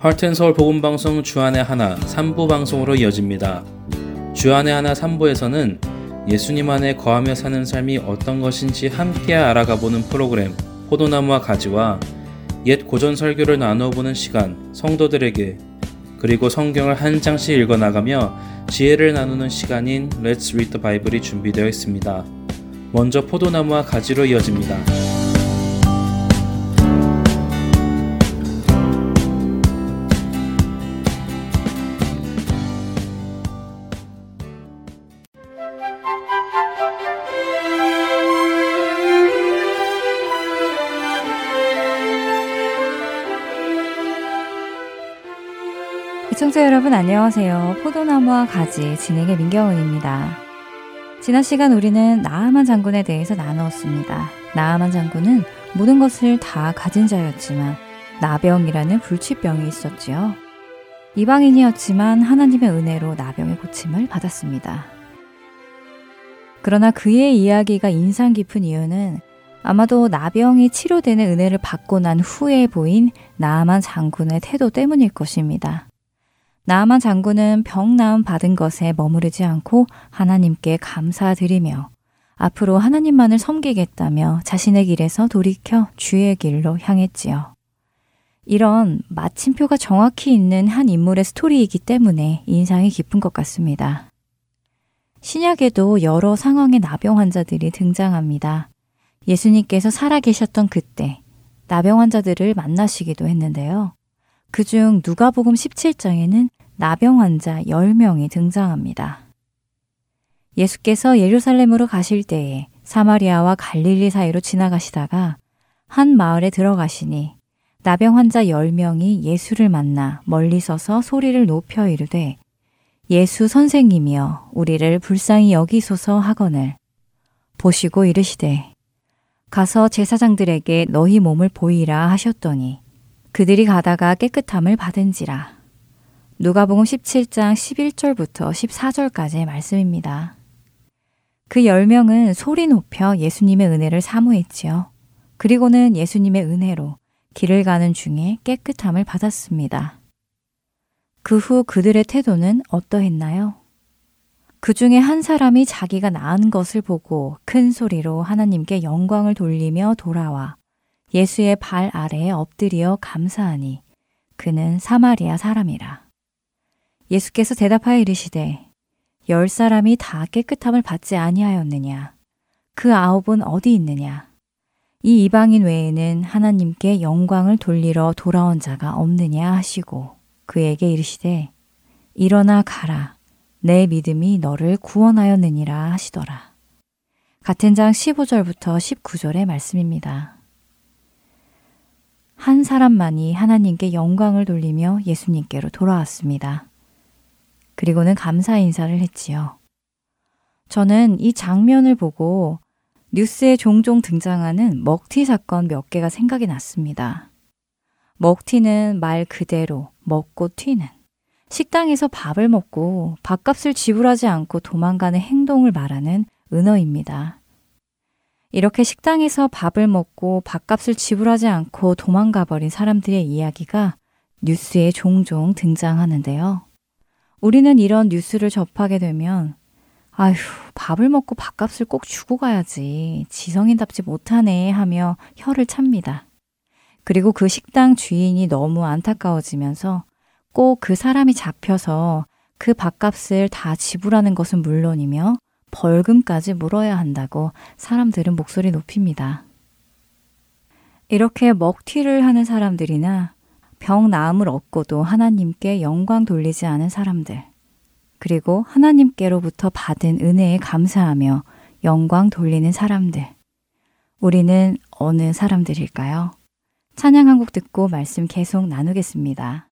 하트앤서울 복음방송 주안의 하나 3부 방송으로 이어집니다. 주안의 하나 3부에서는 예수님 안에 거하며 사는 삶이 어떤 것인지 함께 알아가 보는 프로그램 포도나무와 가지와 옛 고전 설교를 나누어 보는 시간 성도들에게 그리고 성경을 한 장씩 읽어 나가며 지혜를 나누는 시간인 Let's Read the Bible이 준비되어 있습니다. 먼저 포도나무와 가지로 이어집니다. 여러분 안녕하세요. 포도나무와 가지 진행의 민경은입니다. 지난 시간 우리는 나아만 장군에 대해서 나누었습니다. 나아만 장군은 모든 것을 다 가진 자였지만 나병이라는 불치병이 있었지요. 이방인이었지만 하나님의 은혜로 나병의 고침을 받았습니다. 그러나 그의 이야기가 인상 깊은 이유는 아마도 나병이 치료되는 은혜를 받고 난 후에 보인 나아만 장군의 태도 때문일 것입니다. 나아만 장군은 병 나음 받은 것에 머무르지 않고 하나님께 감사드리며 앞으로 하나님만을 섬기겠다며 자신의 길에서 돌이켜 주의 길로 향했지요. 이런 마침표가 정확히 있는 한 인물의 스토리이기 때문에 인상이 깊은 것 같습니다. 신약에도 여러 상황의 나병 환자들이 등장합니다. 예수님께서 살아계셨던 그때 나병 환자들을 만나시기도 했는데요. 그중 누가복음 17장에는 나병 환자 10명이 등장합니다. 예수께서 예루살렘으로 가실 때에 사마리아와 갈릴리 사이로 지나가시다가 한 마을에 들어가시니 나병 환자 10명이 예수를 만나 멀리 서서 소리를 높여 이르되 예수 선생님이여 우리를 불쌍히 여기소서 하거늘 보시고 이르시되 가서 제사장들에게 너희 몸을 보이라 하셨더니 그들이 가다가 깨끗함을 받은지라 누가복음 17장 11절부터 14절까지의 말씀입니다. 그 10명은 소리 높여 예수님의 은혜를 사모했지요. 그리고는 예수님의 은혜로 길을 가는 중에 깨끗함을 받았습니다. 그 후 그들의 태도는 어떠했나요? 그 중에 한 사람이 자기가 나은 것을 보고 큰 소리로 하나님께 영광을 돌리며 돌아와 예수의 발 아래에 엎드려 감사하니 그는 사마리아 사람이라. 예수께서 대답하여 이르시되 열 사람이 다 깨끗함을 받지 아니하였느냐 그 아홉은 어디 있느냐 이 이방인 외에는 하나님께 영광을 돌리러 돌아온 자가 없느냐 하시고 그에게 이르시되 일어나 가라 내 믿음이 너를 구원하였느니라 하시더라. 같은 장 15절부터 19절의 말씀입니다. 한 사람만이 하나님께 영광을 돌리며 예수님께로 돌아왔습니다. 그리고는 감사 인사를 했지요. 저는 이 장면을 보고 뉴스에 종종 등장하는 먹튀 사건 몇 개가 생각이 났습니다. 먹튀는 말 그대로 먹고 튀는 식당에서 밥을 먹고 밥값을 지불하지 않고 도망가는 행동을 말하는 은어입니다. 이렇게 식당에서 밥을 먹고 밥값을 지불하지 않고 도망가 버린 사람들의 이야기가 뉴스에 종종 등장하는데요. 우리는 이런 뉴스를 접하게 되면 아휴, 밥을 먹고 밥값을 꼭 주고 가야지. 지성인답지 못하네 하며 혀를 찹니다. 그리고 그 식당 주인이 너무 안타까워지면서 꼭 그 사람이 잡혀서 그 밥값을 다 지불하는 것은 물론이며 벌금까지 물어야 한다고 사람들은 목소리 높입니다. 이렇게 먹튀를 하는 사람들이나 병 나음을 얻고도 하나님께 영광 돌리지 않은 사람들, 그리고 하나님께로부터 받은 은혜에 감사하며 영광 돌리는 사람들. 우리는 어느 사람들일까요? 찬양 한 곡 듣고 말씀 계속 나누겠습니다.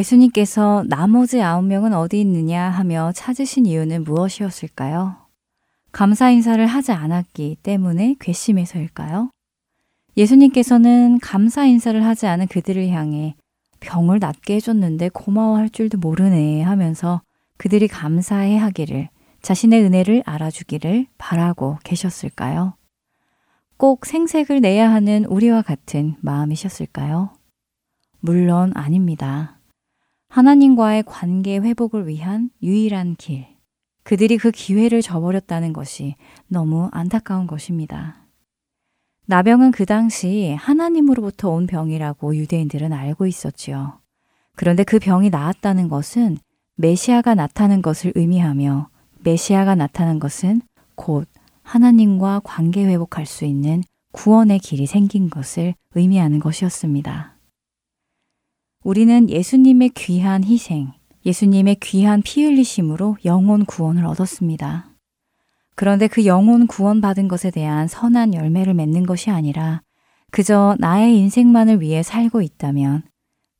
예수님께서 나머지 아홉 명은 어디 있느냐 하며 찾으신 이유는 무엇이었을까요? 감사 인사를 하지 않았기 때문에 괘씸해서일까요? 예수님께서는 감사 인사를 하지 않은 그들을 향해 병을 낫게 해줬는데 고마워할 줄도 모르네 하면서 그들이 감사해 하기를 자신의 은혜를 알아주기를 바라고 계셨을까요? 꼭 생색을 내야 하는 우리와 같은 마음이셨을까요? 물론 아닙니다. 하나님과의 관계 회복을 위한 유일한 길. 그들이 그 기회를 저버렸다는 것이 너무 안타까운 것입니다. 나병은 그 당시 하나님으로부터 온 병이라고 유대인들은 알고 있었지요. 그런데 그 병이 나았다는 것은 메시아가 나타난 것을 의미하며 메시아가 나타난 것은 곧 하나님과 관계 회복할 수 있는 구원의 길이 생긴 것을 의미하는 것이었습니다. 우리는 예수님의 귀한 희생, 예수님의 귀한 피 흘리심으로 영혼 구원을 얻었습니다. 그런데 그 영혼 구원받은 것에 대한 선한 열매를 맺는 것이 아니라 그저 나의 인생만을 위해 살고 있다면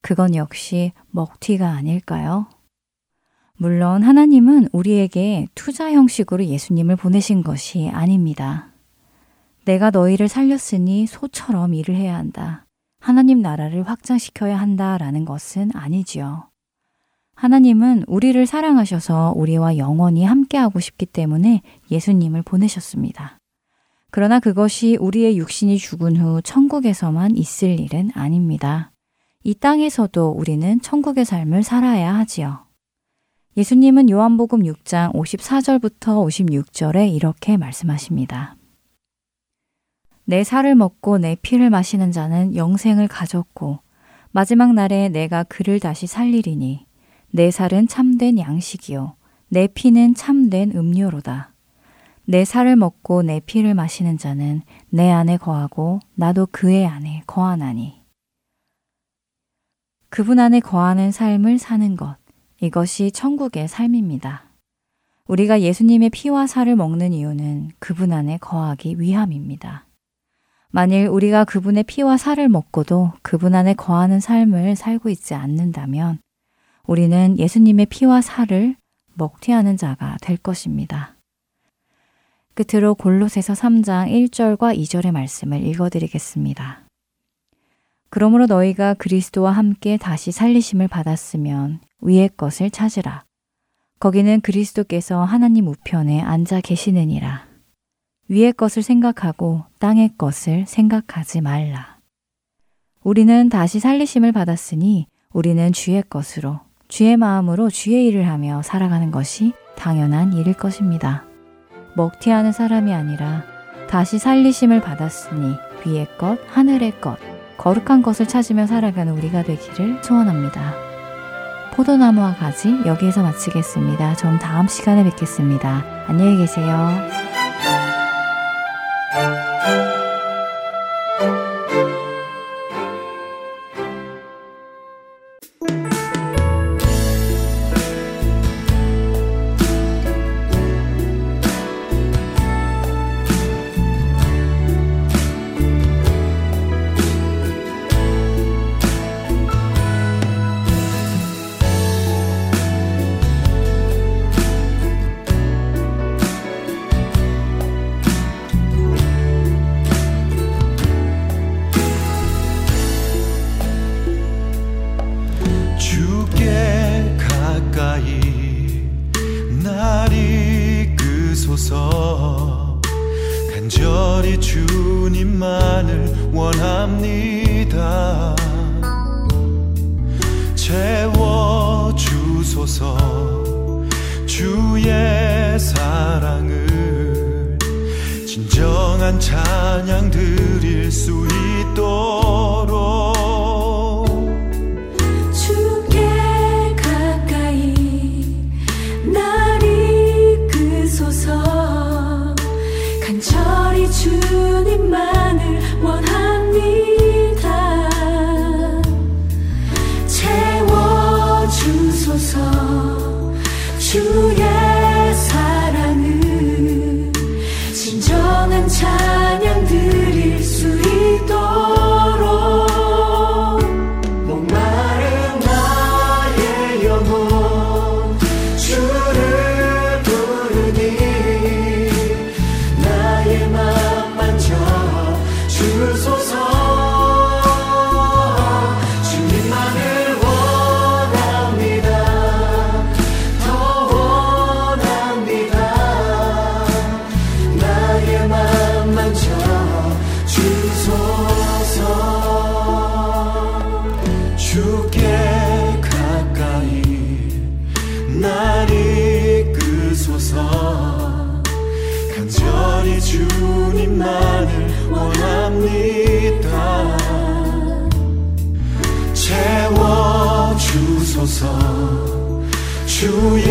그건 역시 먹튀가 아닐까요? 물론 하나님은 우리에게 투자 형식으로 예수님을 보내신 것이 아닙니다. 내가 너희를 살렸으니 소처럼 일을 해야 한다. 하나님 나라를 확장시켜야 한다라는 것은 아니지요. 하나님은 우리를 사랑하셔서 우리와 영원히 함께하고 싶기 때문에 예수님을 보내셨습니다. 그러나 그것이 우리의 육신이 죽은 후 천국에서만 있을 일은 아닙니다. 이 땅에서도 우리는 천국의 삶을 살아야 하지요. 예수님은 요한복음 6장 54절부터 56절에 이렇게 말씀하십니다. 내 살을 먹고 내 피를 마시는 자는 영생을 가졌고 마지막 날에 내가 그를 다시 살리리니 내 살은 참된 양식이요 내 피는 참된 음료로다. 내 살을 먹고 내 피를 마시는 자는 내 안에 거하고 나도 그의 안에 거하나니. 그분 안에 거하는 삶을 사는 것, 이것이 천국의 삶입니다. 우리가 예수님의 피와 살을 먹는 이유는 그분 안에 거하기 위함입니다. 만일 우리가 그분의 피와 살을 먹고도 그분 안에 거하는 삶을 살고 있지 않는다면 우리는 예수님의 피와 살을 먹튀하는 자가 될 것입니다. 끝으로 골로새서 3장 1절과 2절의 말씀을 읽어 드리겠습니다. 그러므로 너희가 그리스도와 함께 다시 살리심을 받았으면 위의 것을 찾으라. 거기는 그리스도께서 하나님 우편에 앉아 계시느니라. 위의 것을 생각하고 땅의 것을 생각하지 말라. 우리는 다시 살리심을 받았으니 우리는 주의 것으로, 주의 마음으로 주의 일을 하며 살아가는 것이 당연한 일일 것입니다. 먹튀하는 사람이 아니라 다시 살리심을 받았으니 위의 것, 하늘의 것, 거룩한 것을 찾으며 살아가는 우리가 되기를 소원합니다. 포도나무와 가지 여기에서 마치겠습니다. 전 다음 시간에 뵙겠습니다. 안녕히 계세요. Thank you. 온전히 주님만을 원합니다. 채워주소서 주의 사랑을 진정한 찬양 드릴 수 있도록 to you.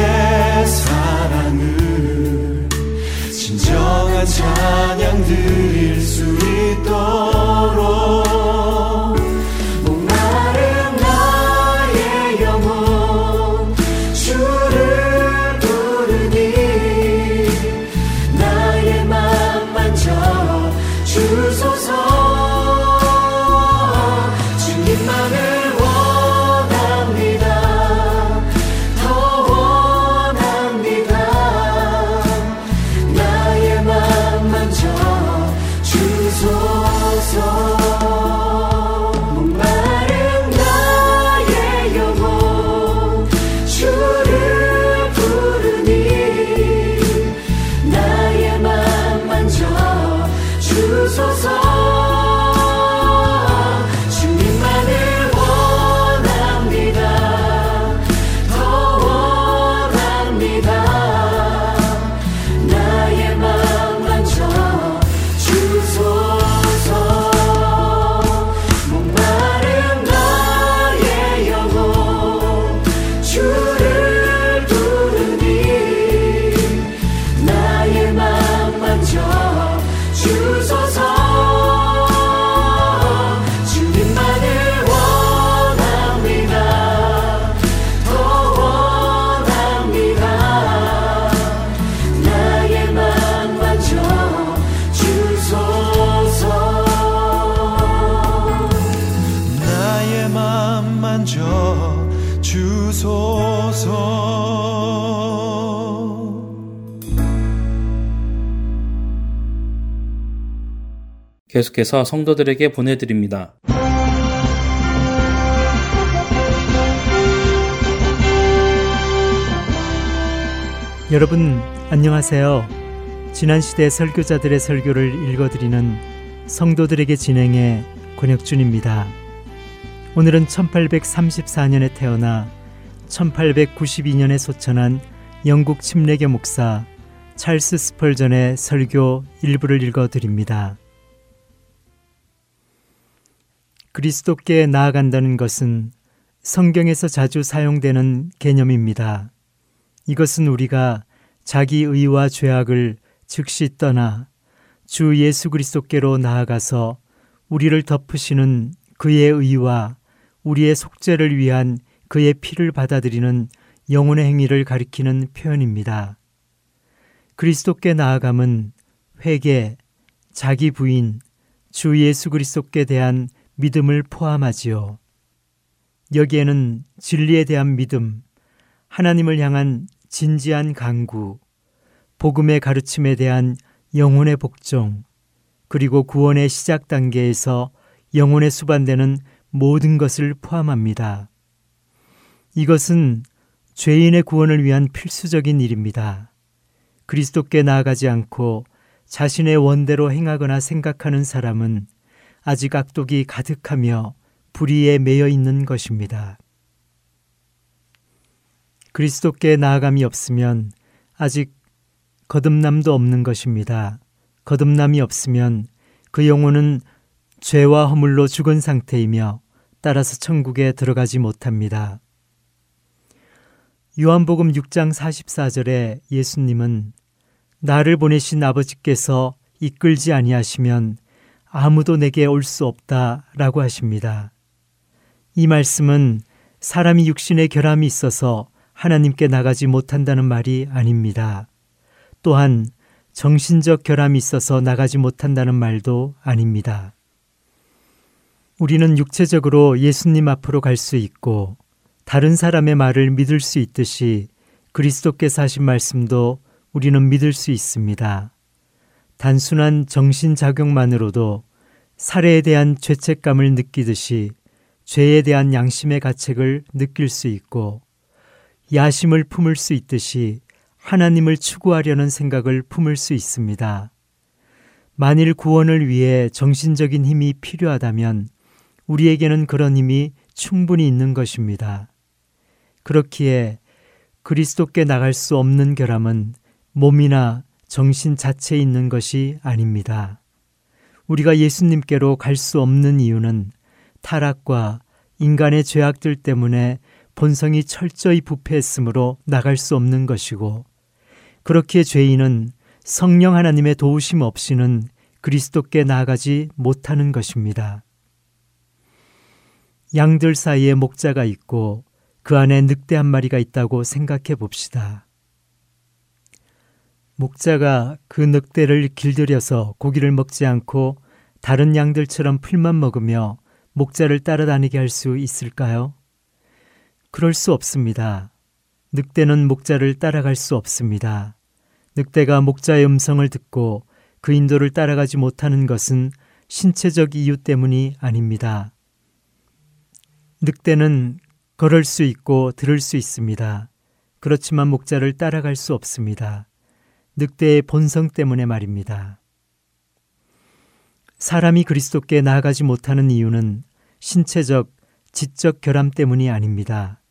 계속해서 성도들에게 보내드립니다. 여러분 안녕하세요. 지난 시대 설교자들의 설교를 읽어드리는 성도들에게 진행해 권혁준입니다. 오늘은 1834년에 태어나 1892년에 소천한 영국 침례교 목사 찰스 스펄전의 설교 일부를 읽어드립니다. 그리스도께 나아간다는 것은 성경에서 자주 사용되는 개념입니다. 이것은 우리가 자기 의와 죄악을 즉시 떠나 주 예수 그리스도께로 나아가서 우리를 덮으시는 그의 의와 우리의 속죄를 위한 그의 피를 받아들이는 영혼의 행위를 가리키는 표현입니다. 그리스도께 나아감은 회개, 자기 부인, 주 예수 그리스도께 대한 믿음을 포함하지요. 여기에는 진리에 대한 믿음, 하나님을 향한 진지한 강구, 복음의 가르침에 대한 영혼의 복종, 그리고 구원의 시작 단계에서 영혼에 수반되는 모든 것을 포함합니다. 이것은 죄인의 구원을 위한 필수적인 일입니다. 그리스도께 나아가지 않고 자신의 원대로 행하거나 생각하는 사람은 아직 악독이 가득하며 불의에 매여 있는 것입니다. 그리스도께 나아감이 없으면 아직 거듭남도 없는 것입니다. 거듭남이 없으면 그 영혼은 죄와 허물로 죽은 상태이며 따라서 천국에 들어가지 못합니다. 요한복음 6장 44절에 예수님은 나를 보내신 아버지께서 이끌지 아니하시면 아무도 내게 올 수 없다 라고 하십니다. 이 말씀은 사람이 육신의 결함이 있어서 하나님께 나가지 못한다는 말이 아닙니다. 또한 정신적 결함이 있어서 나가지 못한다는 말도 아닙니다. 우리는 육체적으로 예수님 앞으로 갈 수 있고 다른 사람의 말을 믿을 수 있듯이 그리스도께서 하신 말씀도 우리는 믿을 수 있습니다. 단순한 정신작용만으로도 살해에 대한 죄책감을 느끼듯이 죄에 대한 양심의 가책을 느낄 수 있고 야심을 품을 수 있듯이 하나님을 추구하려는 생각을 품을 수 있습니다. 만일 구원을 위해 정신적인 힘이 필요하다면 우리에게는 그런 힘이 충분히 있는 것입니다. 그렇기에 그리스도께 나갈 수 없는 결함은 몸이나 정신 자체에 있는 것이 아닙니다. 우리가 예수님께로 갈 수 없는 이유는 타락과 인간의 죄악들 때문에 본성이 철저히 부패했으므로 나갈 수 없는 것이고 그렇기에 죄인은 성령 하나님의 도우심 없이는 그리스도께 나아가지 못하는 것입니다. 양들 사이에 목자가 있고 그 안에 늑대 한 마리가 있다고 생각해 봅시다. 목자가 그 늑대를 길들여서 고기를 먹지 않고 다른 양들처럼 풀만 먹으며 목자를 따라다니게 할 수 있을까요? 그럴 수 없습니다. 늑대는 목자를 따라갈 수 없습니다. 늑대가 목자의 음성을 듣고 그 인도를 따라가지 못하는 것은 신체적 이유 때문이 아닙니다. 늑대는 걸을 수 있고 들을 수 있습니다. 그렇지만 목자를 따라갈 수 없습니다. 늑대의 본성 때문에 말입니다. 사람이 그리스도께 나아가지 못하는 이유는 신체적, 지적 결함 때문이 아닙니다.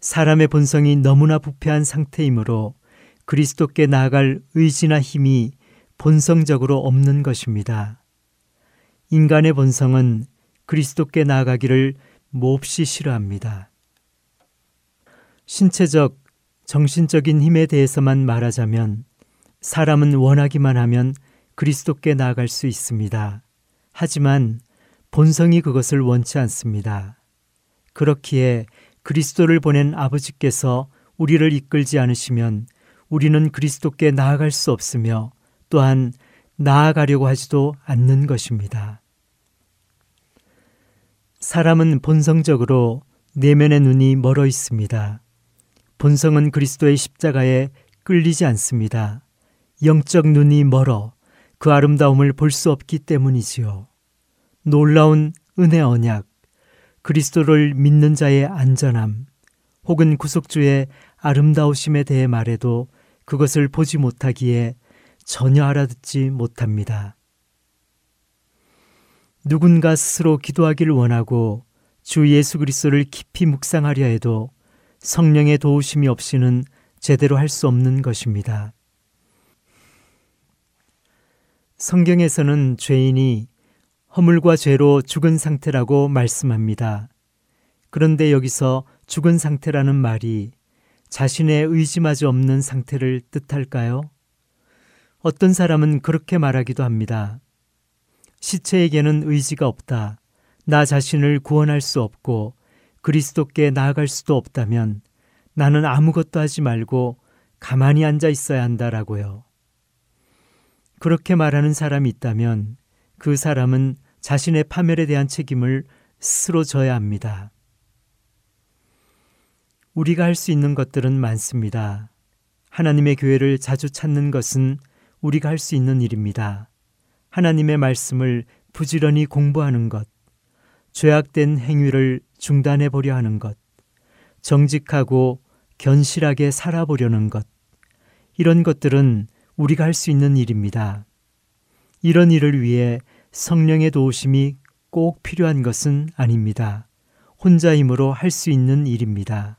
사람의 본성이 너무나 부패한 상태이므로 그리스도께 나아갈 의지나 힘이 본성적으로 없는 것입니다. 인간의 본성은 그리스도께 나아가기를 몹시 싫어합니다. 신체적, 정신적인 힘에 대해서만 말하자면 사람은 원하기만 하면 그리스도께 나아갈 수 있습니다. 하지만 본성이 그것을 원치 않습니다. 그렇기에 그리스도를 보낸 아버지께서 우리를 이끌지 않으시면 우리는 그리스도께 나아갈 수 없으며 또한 나아가려고 하지도 않는 것입니다. 사람은 본성적으로 내면의 눈이 멀어 있습니다. 본성은 그리스도의 십자가에 끌리지 않습니다. 영적 눈이 멀어 그 아름다움을 볼 수 없기 때문이지요. 놀라운 은혜 언약, 그리스도를 믿는 자의 안전함, 혹은 구속주의 아름다우심에 대해 말해도 그것을 보지 못하기에 전혀 알아듣지 못합니다. 누군가 스스로 기도하기를 원하고 주 예수 그리스도를 깊이 묵상하려 해도 성령의 도우심이 없이는 제대로 할 수 없는 것입니다. 성경에서는 죄인이 허물과 죄로 죽은 상태라고 말씀합니다. 그런데 여기서 죽은 상태라는 말이 자신의 의지마저 없는 상태를 뜻할까요? 어떤 사람은 그렇게 말하기도 합니다. 시체에게는 의지가 없다. 나 자신을 구원할 수 없고 그리스도께 나아갈 수도 없다면 나는 아무것도 하지 말고 가만히 앉아 있어야 한다라고요. 그렇게 말하는 사람이 있다면 그 사람은 자신의 파멸에 대한 책임을 스스로 져야 합니다. 우리가 할 수 있는 것들은 많습니다. 하나님의 교회를 자주 찾는 것은 우리가 할 수 있는 일입니다. 하나님의 말씀을 부지런히 공부하는 것, 죄악된 행위를 중단해 보려 하는 것, 정직하고 견실하게 살아보려는 것, 이런 것들은 우리가 할 수 있는 일입니다. 이런 일을 위해 성령의 도우심이 꼭 필요한 것은 아닙니다. 혼자 힘으로 할 수 있는 일입니다.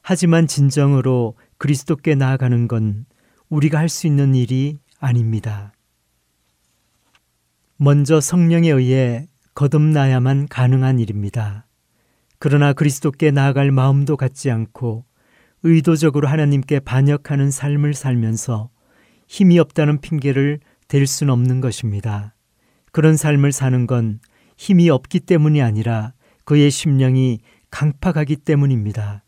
하지만 진정으로 그리스도께 나아가는 건 우리가 할 수 있는 일이 아닙니다. 먼저 성령에 의해 거듭나야만 가능한 일입니다. 그러나 그리스도께 나아갈 마음도 갖지 않고 의도적으로 하나님께 반역하는 삶을 살면서 힘이 없다는 핑계를 댈 수는 없는 것입니다. 그런 삶을 사는 건 힘이 없기 때문이 아니라 그의 심령이 강팍하기 때문입니다.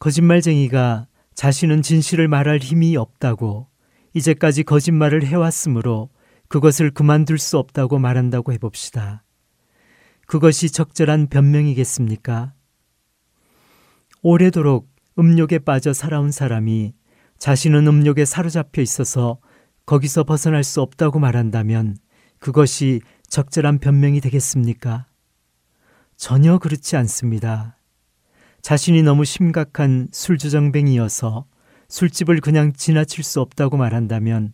거짓말쟁이가 자신은 진실을 말할 힘이 없다고 이제까지 거짓말을 해왔으므로 그것을 그만둘 수 없다고 말한다고 해봅시다. 그것이 적절한 변명이겠습니까? 오래도록 음욕에 빠져 살아온 사람이 자신은 음욕에 사로잡혀 있어서 거기서 벗어날 수 없다고 말한다면 그것이 적절한 변명이 되겠습니까? 전혀 그렇지 않습니다. 자신이 너무 심각한 술주정뱅이여서 술집을 그냥 지나칠 수 없다고 말한다면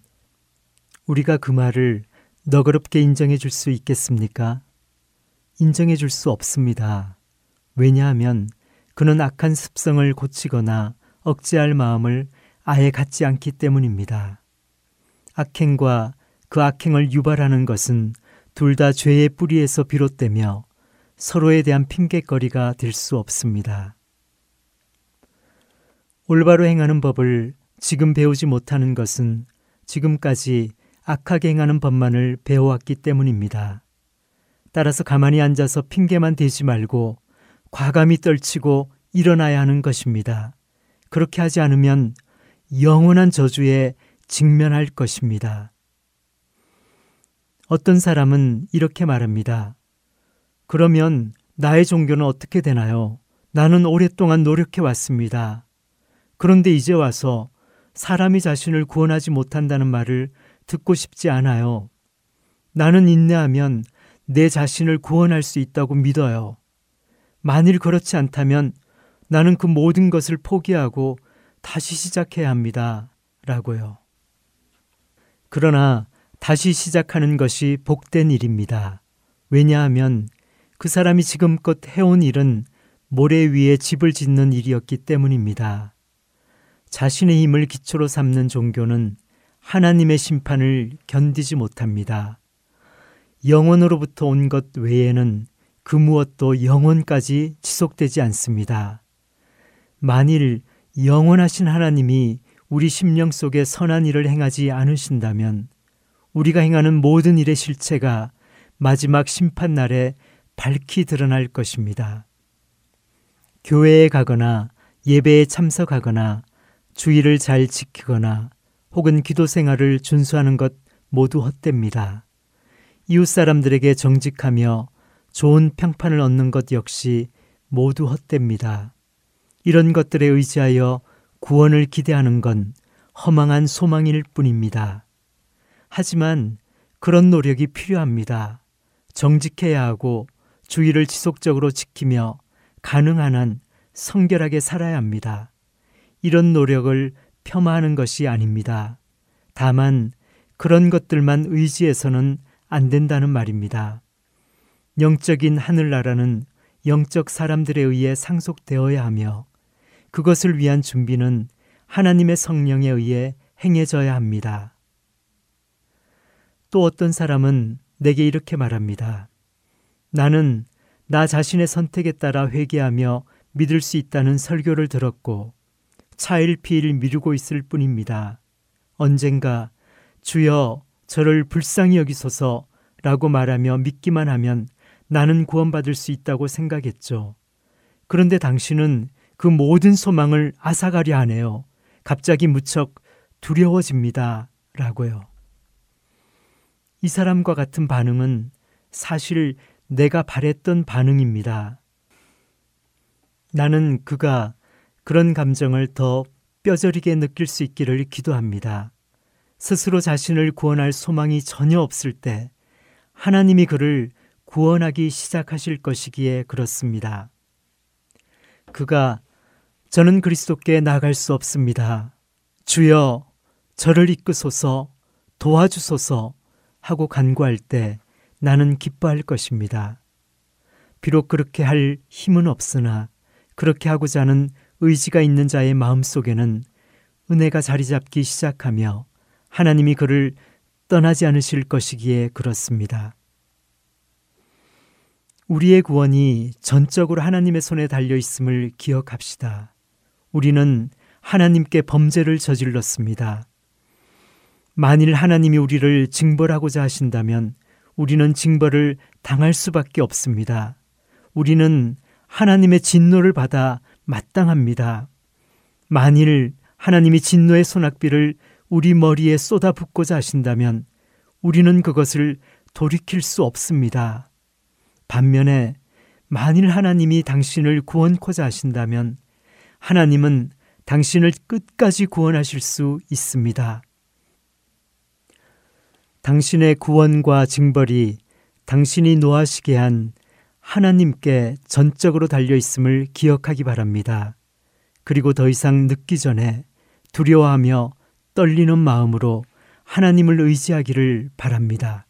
우리가 그 말을 너그럽게 인정해 줄 수 있겠습니까? 인정해 줄 수 없습니다. 왜냐하면 그는 악한 습성을 고치거나 억제할 마음을 아예 갖지 않기 때문입니다. 악행과 그 악행을 유발하는 것은 둘 다 죄의 뿌리에서 비롯되며 서로에 대한 핑계거리가 될 수 없습니다. 올바로 행하는 법을 지금 배우지 못하는 것은 지금까지 악하게 행하는 법만을 배워왔기 때문입니다. 따라서 가만히 앉아서 핑계만 대지 말고 과감히 떨치고 일어나야 하는 것입니다. 그렇게 하지 않으면 영원한 저주에 직면할 것입니다. 어떤 사람은 이렇게 말합니다. 그러면 나의 종교는 어떻게 되나요? 나는 오랫동안 노력해 왔습니다. 그런데 이제 와서 사람이 자신을 구원하지 못한다는 말을 듣고 싶지 않아요. 나는 인내하면 내 자신을 구원할 수 있다고 믿어요. 만일 그렇지 않다면 나는 그 모든 것을 포기하고 다시 시작해야 합니다. 라고요. 그러나 다시 시작하는 것이 복된 일입니다. 왜냐하면 그 사람이 지금껏 해온 일은 모래 위에 집을 짓는 일이었기 때문입니다. 자신의 힘을 기초로 삼는 종교는 하나님의 심판을 견디지 못합니다. 영원으로부터 온 것 외에는 그 무엇도 영원까지 지속되지 않습니다. 만일 영원하신 하나님이 우리 심령 속에 선한 일을 행하지 않으신다면 우리가 행하는 모든 일의 실체가 마지막 심판날에 밝히 드러날 것입니다. 교회에 가거나 예배에 참석하거나 주의를 잘 지키거나 혹은 기도 생활을 준수하는 것 모두 헛됩니다. 이웃 사람들에게 정직하며 좋은 평판을 얻는 것 역시 모두 헛됩니다. 이런 것들에 의지하여 구원을 기대하는 건 허망한 소망일 뿐입니다. 하지만 그런 노력이 필요합니다. 정직해야 하고 주의를 지속적으로 지키며 가능한 한 성결하게 살아야 합니다. 이런 노력을 폄하하는 것이 아닙니다. 다만 그런 것들만 의지해서는 안 된다는 말입니다. 영적인 하늘나라는 영적 사람들에 의해 상속되어야 하며 그것을 위한 준비는 하나님의 성령에 의해 행해져야 합니다. 또 어떤 사람은 내게 이렇게 말합니다. 나는 나 자신의 선택에 따라 회개하며 믿을 수 있다는 설교를 들었고 차일피일 미루고 있을 뿐입니다. 언젠가 주여 저를 불쌍히 여기소서 라고 말하며 믿기만 하면 나는 구원받을 수 있다고 생각했죠. 그런데 당신은 그 모든 소망을 앗아가려 하네요. 갑자기 무척 두려워집니다. 라고요. 이 사람과 같은 반응은 사실 내가 바랬던 반응입니다. 나는 그가 그런 감정을 더 뼈저리게 느낄 수 있기를 기도합니다. 스스로 자신을 구원할 소망이 전혀 없을 때 하나님이 그를 구원하기 시작하실 것이기에 그렇습니다. 그가 저는 그리스도께 나갈 수 없습니다. 주여, 저를 이끄소서, 도와주소서 하고 간구할 때 나는 기뻐할 것입니다. 비록 그렇게 할 힘은 없으나 그렇게 하고자 하는 의지가 있는 자의 마음 속에는 은혜가 자리 잡기 시작하며 하나님이 그를 떠나지 않으실 것이기에 그렇습니다. 우리의 구원이 전적으로 하나님의 손에 달려 있음을 기억합시다. 우리는 하나님께 범죄를 저질렀습니다. 만일 하나님이 우리를 징벌하고자 하신다면 우리는 징벌을 당할 수밖에 없습니다. 우리는 하나님의 진노를 받아 마땅합니다. 만일 하나님이 진노의 소낙비를 우리 머리에 쏟아붓고자 하신다면 우리는 그것을 돌이킬 수 없습니다. 반면에 만일 하나님이 당신을 구원코자 하신다면 하나님은 당신을 끝까지 구원하실 수 있습니다. 당신의 구원과 징벌이 당신이 노하시게 한 하나님께 전적으로 달려 있음을 기억하기 바랍니다. 그리고 더 이상 늦기 전에 두려워하며 떨리는 마음으로 하나님을 의지하기를 바랍니다.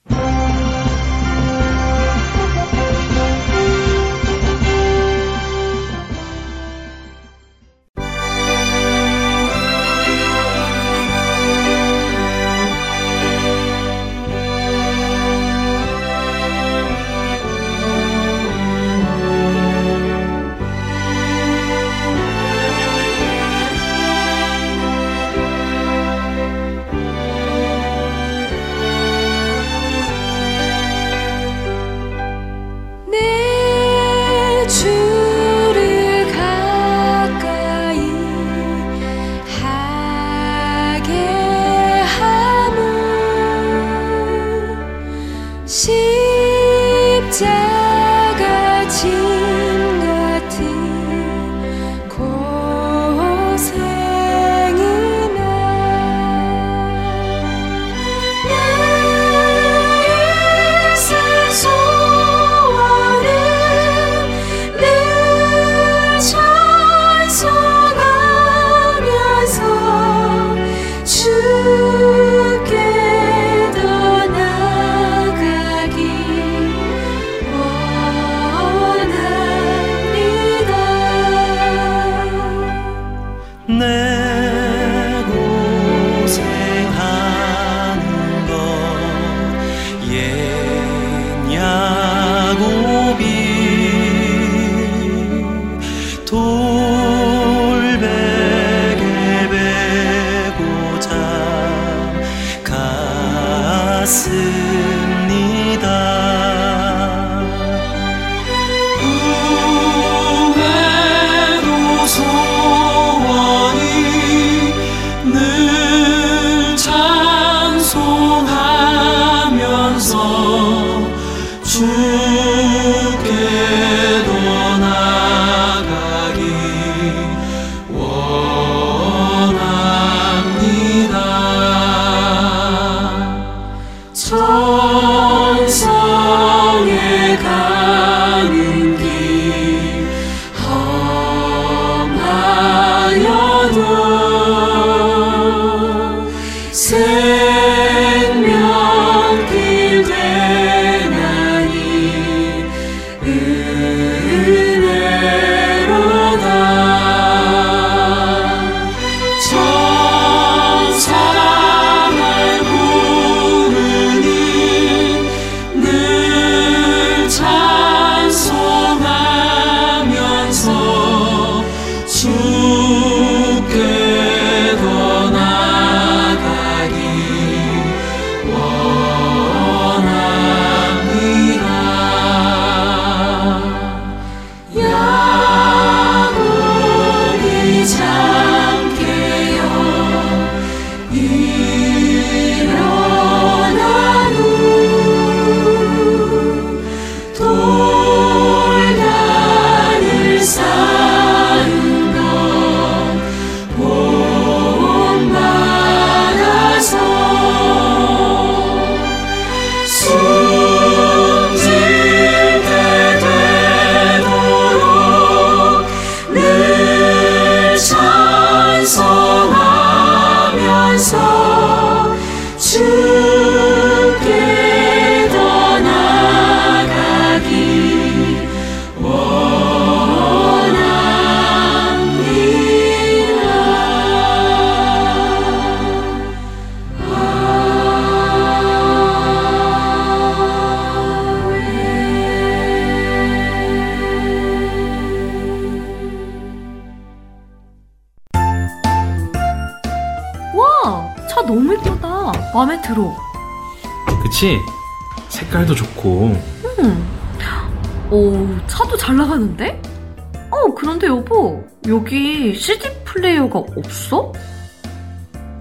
여기 CD 플레이어가 없어?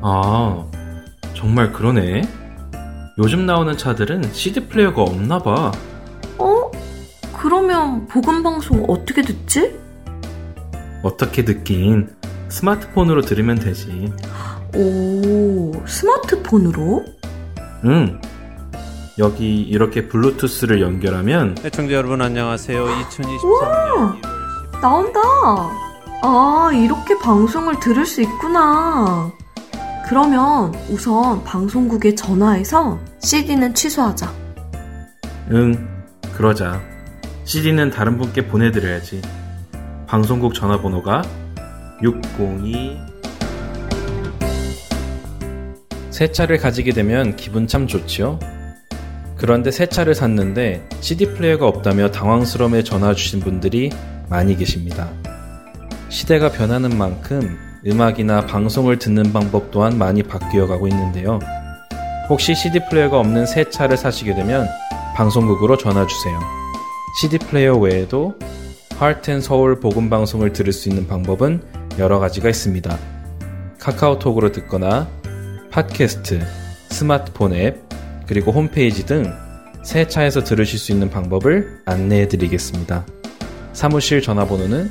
아, 정말 그러네. 요즘 나오는 차들은 CD 플레이어가 없나 봐. 어? 그러면 복음 방송 어떻게 듣지? 어떻게 듣긴 스마트폰으로 들으면 되지. 오, 스마트폰으로? 응. 여기 이렇게 블루투스를 연결하면 애청자 여러분 안녕하세요. 2023년 1월 나온다. 아, 이렇게 방송을 들을 수 있구나. 그러면 우선 방송국에 전화해서 CD는 취소하자. 응, 그러자. CD는 다른 분께 보내드려야지. 방송국 전화번호가 602. 새 차를 가지게 되면 기분 참 좋지요? 그런데 새 차를 샀는데 CD 플레이어가 없다며 당황스러움에 전화 주신 분들이 많이 계십니다. 시대가 변하는 만큼 음악이나 방송을 듣는 방법 또한 많이 바뀌어 가고 있는데요. 혹시 CD 플레이어가 없는 새 차를 사시게 되면 방송국으로 전화 주세요. CD 플레이어 외에도 하트앤 서울 복음 방송을 들을 수 있는 방법은 여러 가지가 있습니다. 카카오톡으로 듣거나 팟캐스트, 스마트폰 앱, 그리고 홈페이지 등 새 차에서 들으실 수 있는 방법을 안내해 드리겠습니다. 사무실 전화번호는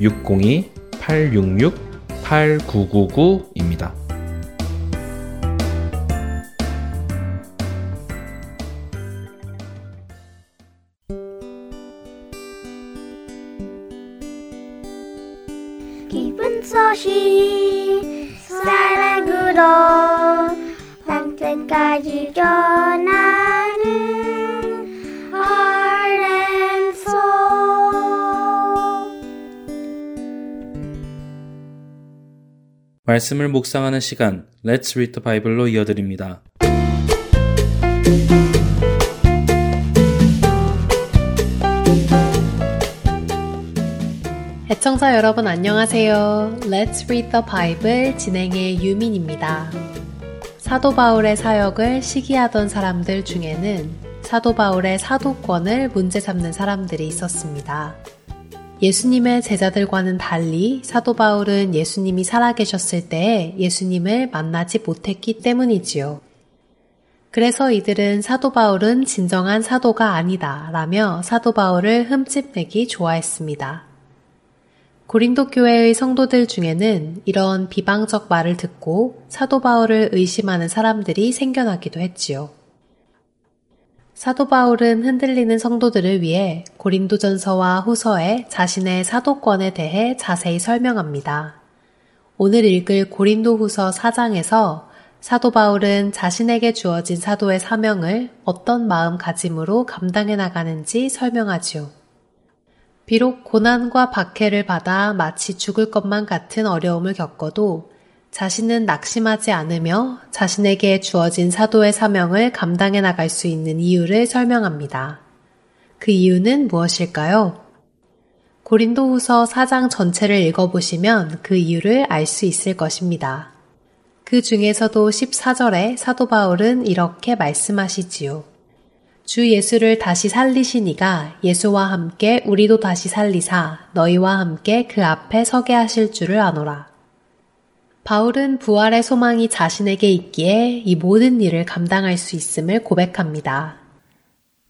602-866-8999입니다. 기쁜 소식 사랑으로 밤새까지 전 말씀을 묵상하는 시간 Let's Read the Bible로 이어드립니다. 애청자 여러분 안녕하세요. Let's Read the Bible 진행의 유민입니다. 사도 바울의 사역을 시기하던 사람들 중에는 사도 바울의 사도권을 문제 삼는 사람들이 있었습니다. 예수님의 제자들과는 달리 사도 바울은 예수님이 살아계셨을 때에 예수님을 만나지 못했기 때문이지요. 그래서 이들은 사도 바울은 진정한 사도가 아니다 라며 사도 바울을 흠집내기 좋아했습니다. 고린도 교회의 성도들 중에는 이런 비방적 말을 듣고 사도 바울을 의심하는 사람들이 생겨나기도 했지요. 사도 바울은 흔들리는 성도들을 위해 고린도전서와 후서에 자신의 사도권에 대해 자세히 설명합니다. 오늘 읽을 고린도 후서 4장에서 사도 바울은 자신에게 주어진 사도의 사명을 어떤 마음가짐으로 감당해 나가는지 설명하지요. 비록 고난과 박해를 받아 마치 죽을 것만 같은 어려움을 겪어도 자신은 낙심하지 않으며 자신에게 주어진 사도의 사명을 감당해 나갈 수 있는 이유를 설명합니다. 그 이유는 무엇일까요? 고린도 후서 4장 전체를 읽어보시면 그 이유를 알 수 있을 것입니다. 그 중에서도 14절에 사도 바울은 이렇게 말씀하시지요. 주 예수를 다시 살리시니가 예수와 함께 우리도 다시 살리사 너희와 함께 그 앞에 서게 하실 줄을 아노라. 바울은 부활의 소망이 자신에게 있기에 이 모든 일을 감당할 수 있음을 고백합니다.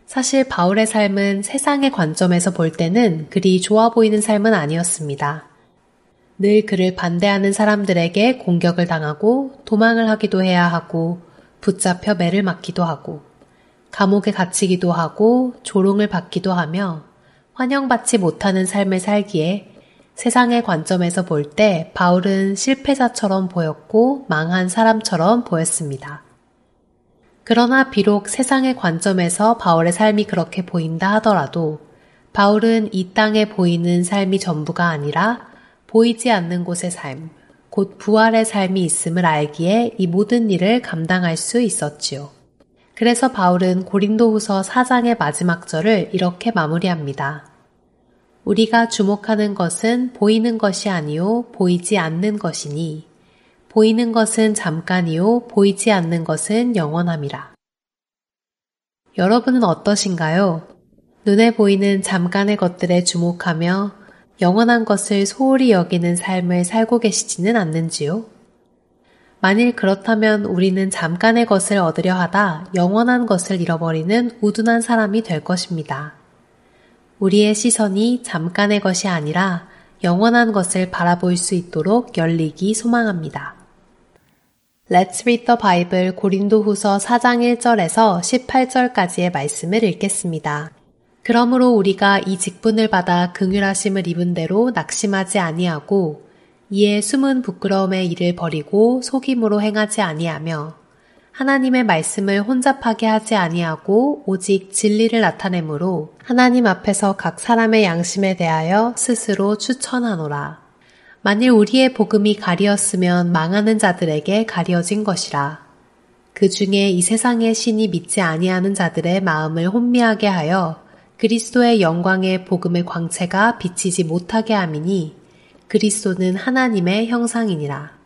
사실 바울의 삶은 세상의 관점에서 볼 때는 그리 좋아 보이는 삶은 아니었습니다. 늘 그를 반대하는 사람들에게 공격을 당하고 도망을 하기도 해야 하고 붙잡혀 매를 맞기도 하고 감옥에 갇히기도 하고 조롱을 받기도 하며 환영받지 못하는 삶을 살기에 세상의 관점에서 볼 때 바울은 실패자처럼 보였고 망한 사람처럼 보였습니다. 그러나 비록 세상의 관점에서 바울의 삶이 그렇게 보인다 하더라도 바울은 이 땅에 보이는 삶이 전부가 아니라 보이지 않는 곳의 삶, 곧 부활의 삶이 있음을 알기에 이 모든 일을 감당할 수 있었지요. 그래서 바울은 고린도후서 4장의 마지막 절을 이렇게 마무리합니다. 우리가 주목하는 것은 보이는 것이 아니요 보이지 않는 것이니 보이는 것은 잠깐이요, 보이지 않는 것은 영원함이라. 여러분은 어떠신가요? 눈에 보이는 잠깐의 것들에 주목하며 영원한 것을 소홀히 여기는 삶을 살고 계시지는 않는지요? 만일 그렇다면 우리는 잠깐의 것을 얻으려 하다 영원한 것을 잃어버리는 우둔한 사람이 될 것입니다. 우리의 시선이 잠깐의 것이 아니라 영원한 것을 바라볼 수 있도록 열리기 소망합니다. Let's read the Bible 고린도 후서 4장 1절에서 18절까지의 말씀을 읽겠습니다. 그러므로 우리가 이 직분을 받아 긍휼하심을 입은 대로 낙심하지 아니하고 이에 숨은 부끄러움의 일을 버리고 속임으로 행하지 아니하며 하나님의 말씀을 혼잡하게 하지 아니하고 오직 진리를 나타내므로 하나님 앞에서 각 사람의 양심에 대하여 스스로 추천하노라. 만일 우리의 복음이 가리었으면 망하는 자들에게 가려진 것이라. 그 중에 이 세상의 신이 믿지 아니하는 자들의 마음을 혼미하게 하여 그리스도의 영광의 복음의 광채가 비치지 못하게 함이니 그리스도는 하나님의 형상이니라.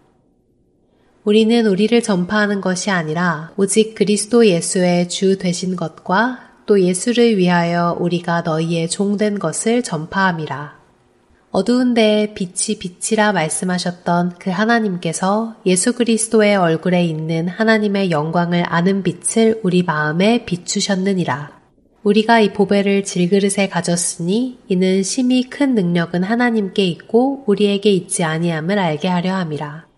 우리는 우리를 전파하는 것이 아니라 오직 그리스도 예수의 주 되신 것과 또 예수를 위하여 우리가 너희의 종된 것을 전파함이라. 어두운 데에 빛이 빛이라 말씀하셨던 그 하나님께서 예수 그리스도의 얼굴에 있는 하나님의 영광을 아는 빛을 우리 마음에 비추셨느니라. 우리가 이 보배를 질그릇에 가졌으니 이는 심히 큰 능력은 하나님께 있고 우리에게 있지 아니함을 알게 하려 함이라.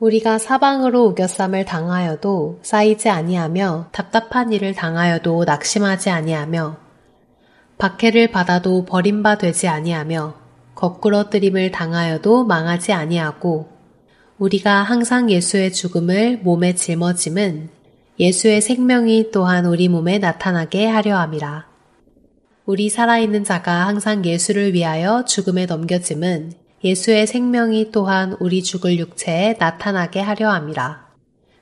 우리가 사방으로 우겨쌈을 당하여도 쌓이지 아니하며 답답한 일을 당하여도 낙심하지 아니하며 박해를 받아도 버림바 되지 아니하며 거꾸러뜨림을 당하여도 망하지 아니하고 우리가 항상 예수의 죽음을 몸에 짊어짐은 예수의 생명이 또한 우리 몸에 나타나게 하려 함이라. 우리 살아있는 자가 항상 예수를 위하여 죽음에 넘겨짐은 예수의 생명이 또한 우리 죽을 육체에 나타나게 하려 함이라.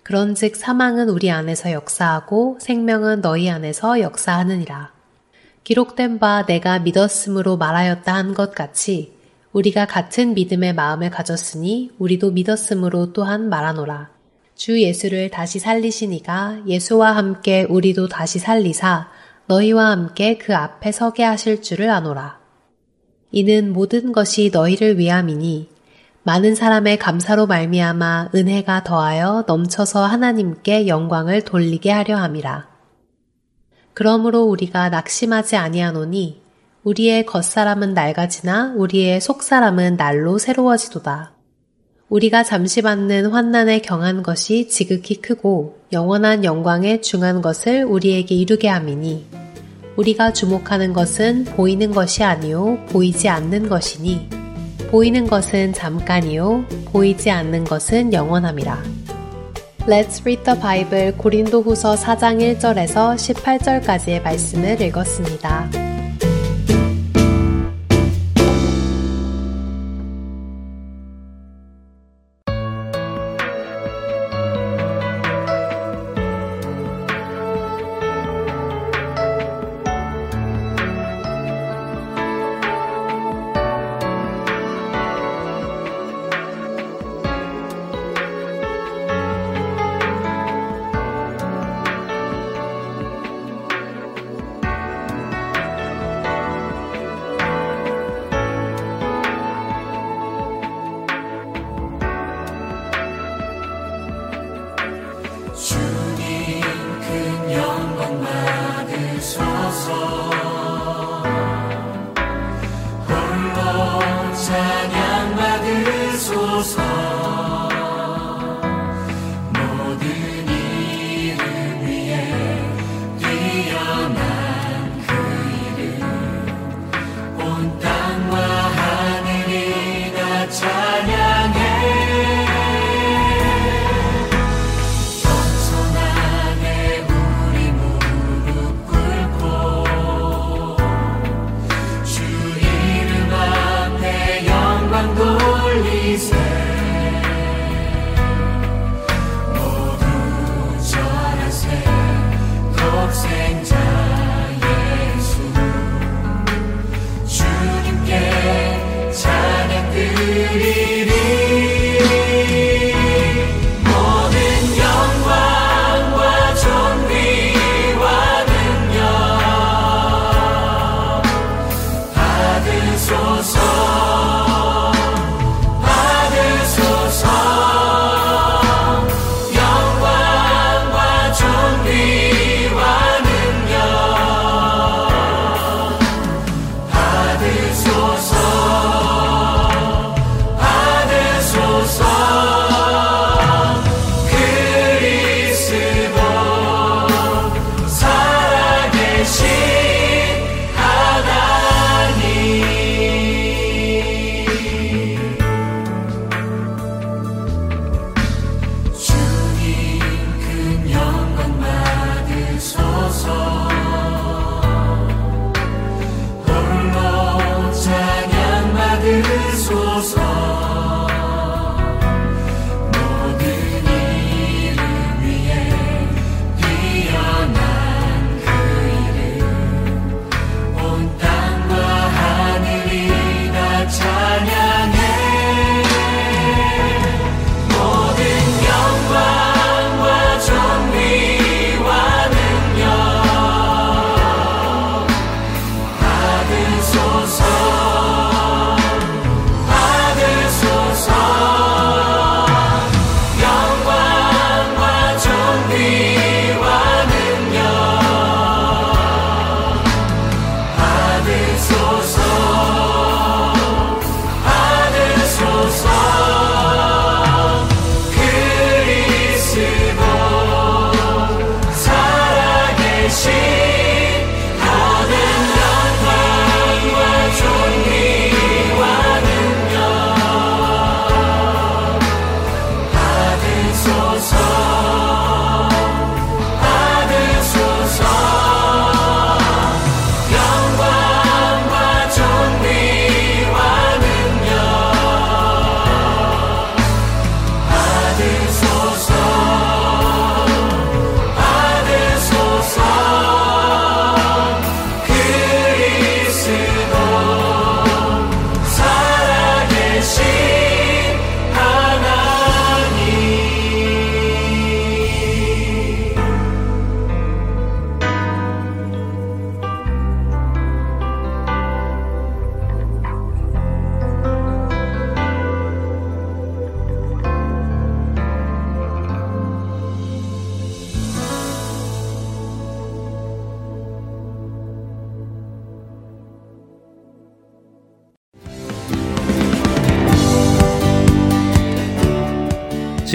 그런즉 사망은 우리 안에서 역사하고 생명은 너희 안에서 역사하느니라. 기록된 바 내가 믿었으므로 말하였다 한 것 같이 우리가 같은 믿음의 마음을 가졌으니 우리도 믿었으므로 또한 말하노라. 주 예수를 다시 살리시니가 예수와 함께 우리도 다시 살리사 너희와 함께 그 앞에 서게 하실 줄을 아노라. 이는 모든 것이 너희를 위함이니 많은 사람의 감사로 말미암아 은혜가 더하여 넘쳐서 하나님께 영광을 돌리게 하려 함이라. 그러므로 우리가 낙심하지 아니하노니 우리의 겉사람은 낡아지나 우리의 속사람은 날로 새로워지도다. 우리가 잠시 받는 환난에 경한 것이 지극히 크고 영원한 영광에 중한 것을 우리에게 이루게 함이니 우리가 주목하는 것은 보이는 것이 아니요 보이지 않는 것이니 보이는 것은 잠깐이요 보이지 않는 것은 영원함이라. Let's Read the Bible 고린도 후서 4장 1절에서 18절까지의 말씀을 읽었습니다. só.